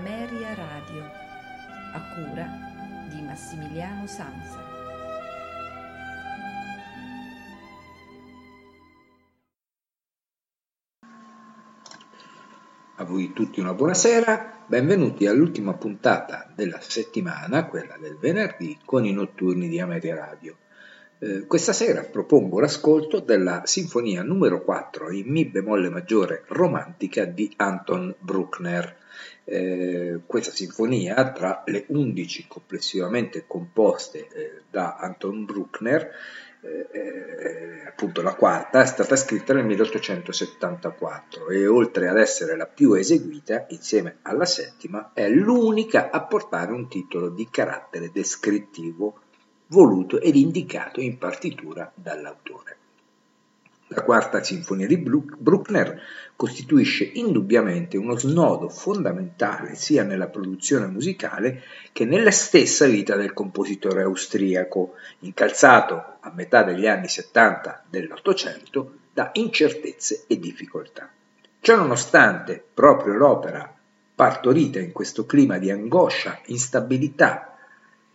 Ameria Radio, a cura di Massimiliano Sanza. A voi tutti una buonasera, benvenuti all'ultima puntata della settimana, quella del venerdì, con i notturni di Ameria Radio. Eh, questa sera propongo l'ascolto della sinfonia numero 4 in Mi bemolle maggiore romantica di Anton Bruckner. Eh, questa sinfonia, tra le 11 complessivamente composte eh, da Anton Bruckner, eh, eh, appunto la quarta, è stata scritta nel 1874 e oltre ad essere la più eseguita, insieme alla settima, è l'unica a portare un titolo di carattere descrittivo voluto ed indicato in partitura dall'autore. La quarta sinfonia di Bruckner costituisce indubbiamente uno snodo fondamentale sia nella produzione musicale che nella stessa vita del compositore austriaco, incalzato a metà degli anni 70 dell'Ottocento da incertezze e difficoltà. Ciononostante, proprio l'opera partorita in questo clima di angoscia, instabilità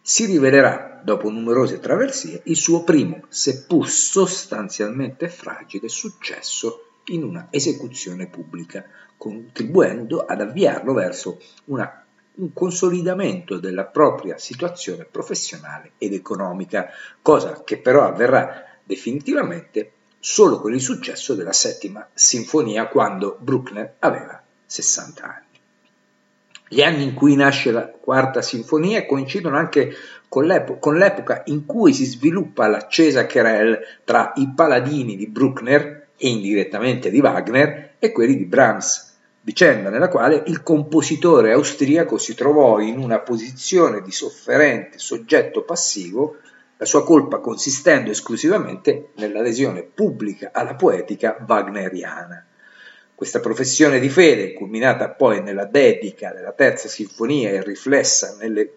si rivelerà, dopo numerose traversie, il suo primo, seppur sostanzialmente fragile, successo in una esecuzione pubblica, contribuendo ad avviarlo verso una, un consolidamento della propria situazione professionale ed economica, cosa che però avverrà definitivamente solo con il successo della settima sinfonia quando Bruckner aveva 60 anni. Gli anni in cui nasce la quarta sinfonia coincidono anche con, l'epo- con l'epoca in cui si sviluppa l'accesa querelle tra i paladini di Bruckner e indirettamente di Wagner e quelli di Brahms, vicenda nella quale il compositore austriaco si trovò in una posizione di sofferente soggetto passivo, la sua colpa consistendo esclusivamente nell'adesione pubblica alla poetica wagneriana. Questa professione di fede, culminata poi nella dedica della terza sinfonia e riflessa nelle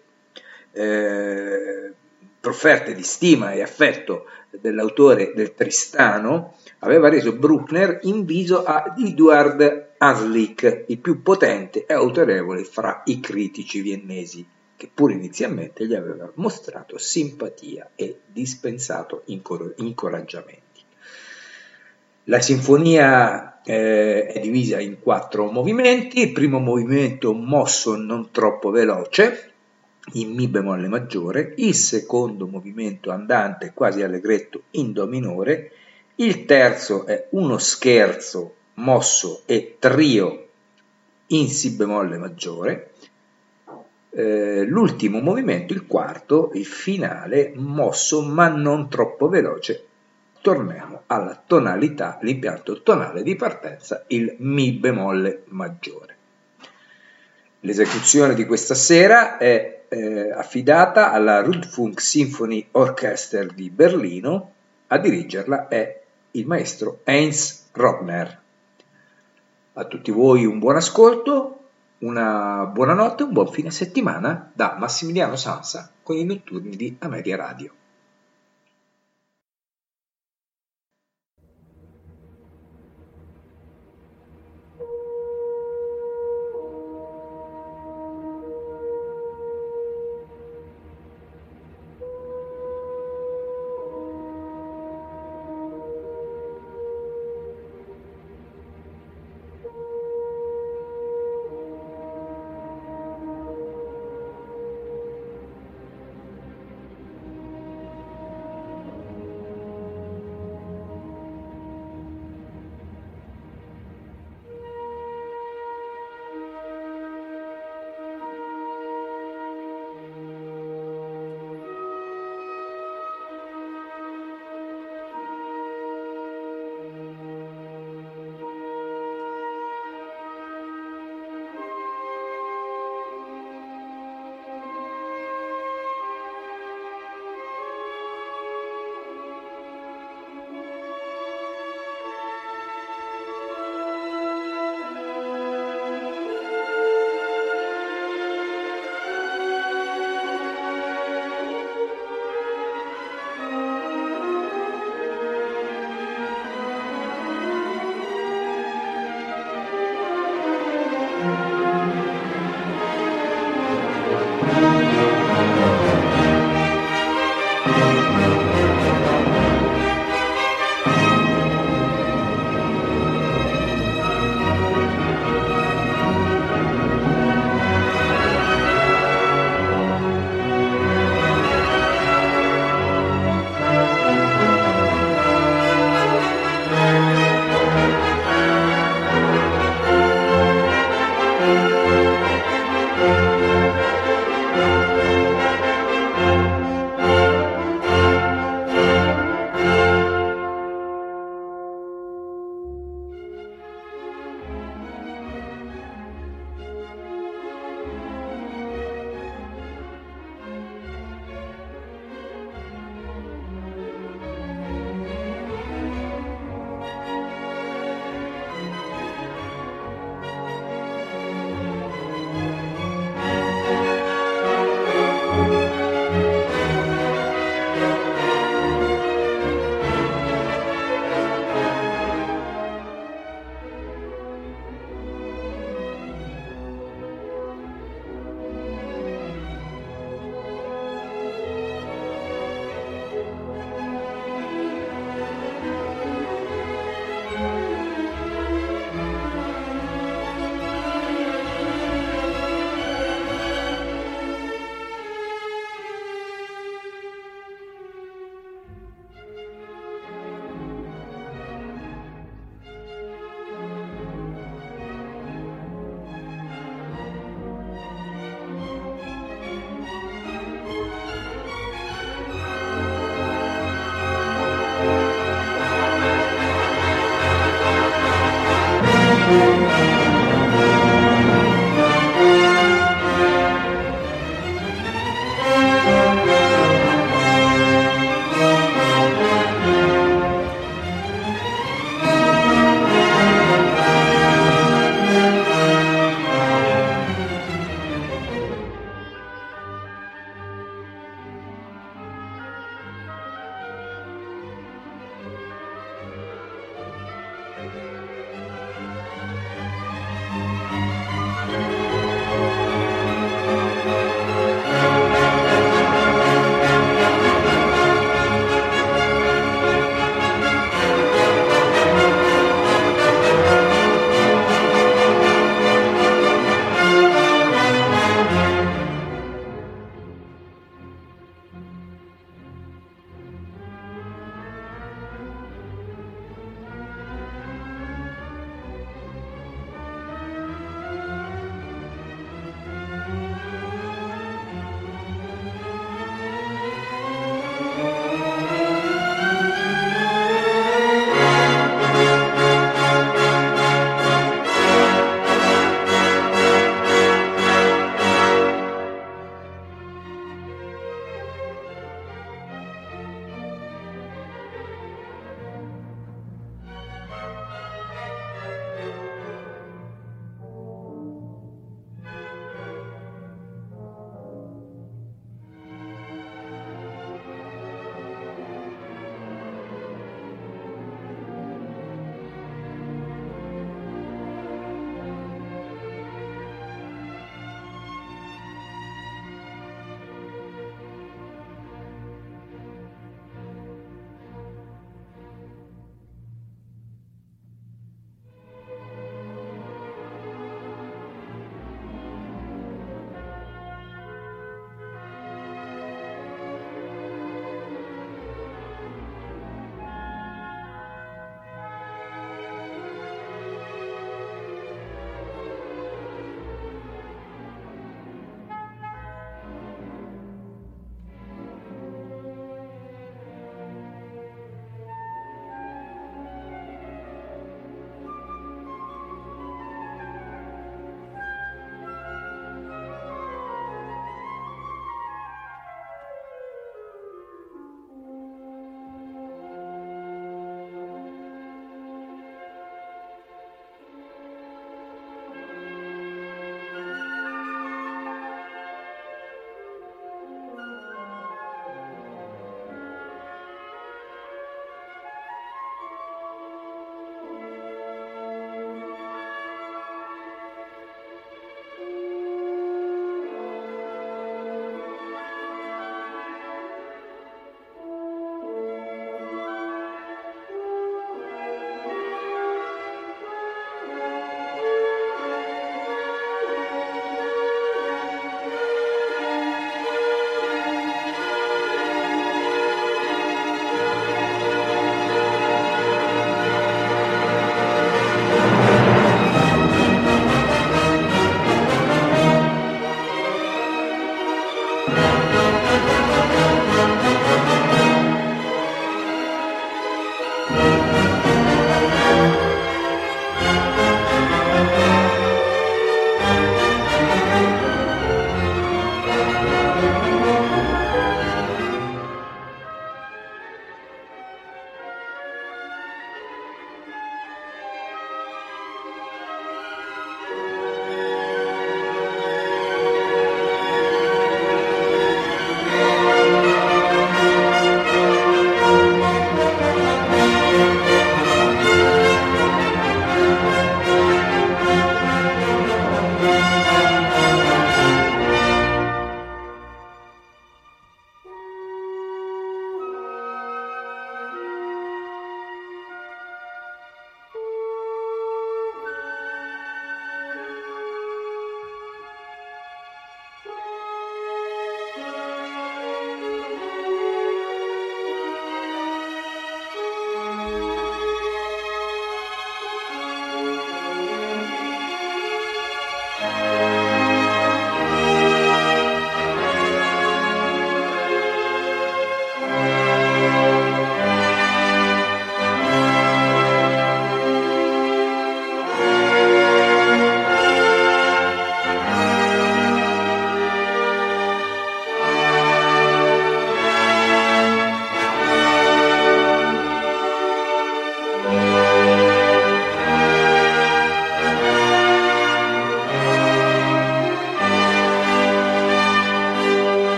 eh, profferte di stima e affetto dell'autore del Tristano, aveva reso Bruckner inviso a Eduard Hanslick, il più potente e autorevole fra i critici viennesi, che pur inizialmente gli aveva mostrato simpatia e dispensato incoraggiamenti. La sinfonia eh, è divisa in quattro movimenti, il primo movimento mosso non troppo veloce, in Mi bemolle maggiore, il secondo movimento andante quasi allegretto in Do minore, il terzo è uno scherzo mosso e trio in Si bemolle maggiore, eh, l'ultimo movimento, il quarto, il finale, mosso ma non troppo veloce torniamo alla tonalità, l'impianto tonale di partenza, il Mi bemolle maggiore. L'esecuzione di questa sera è eh, affidata alla Rundfunk Symphony Orchestra di Berlino, a dirigerla è il maestro Heinz Rockner. A tutti voi un buon ascolto, una buona notte, un buon fine settimana da Massimiliano Sansa con i notturni di Ameria Radio.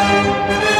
Música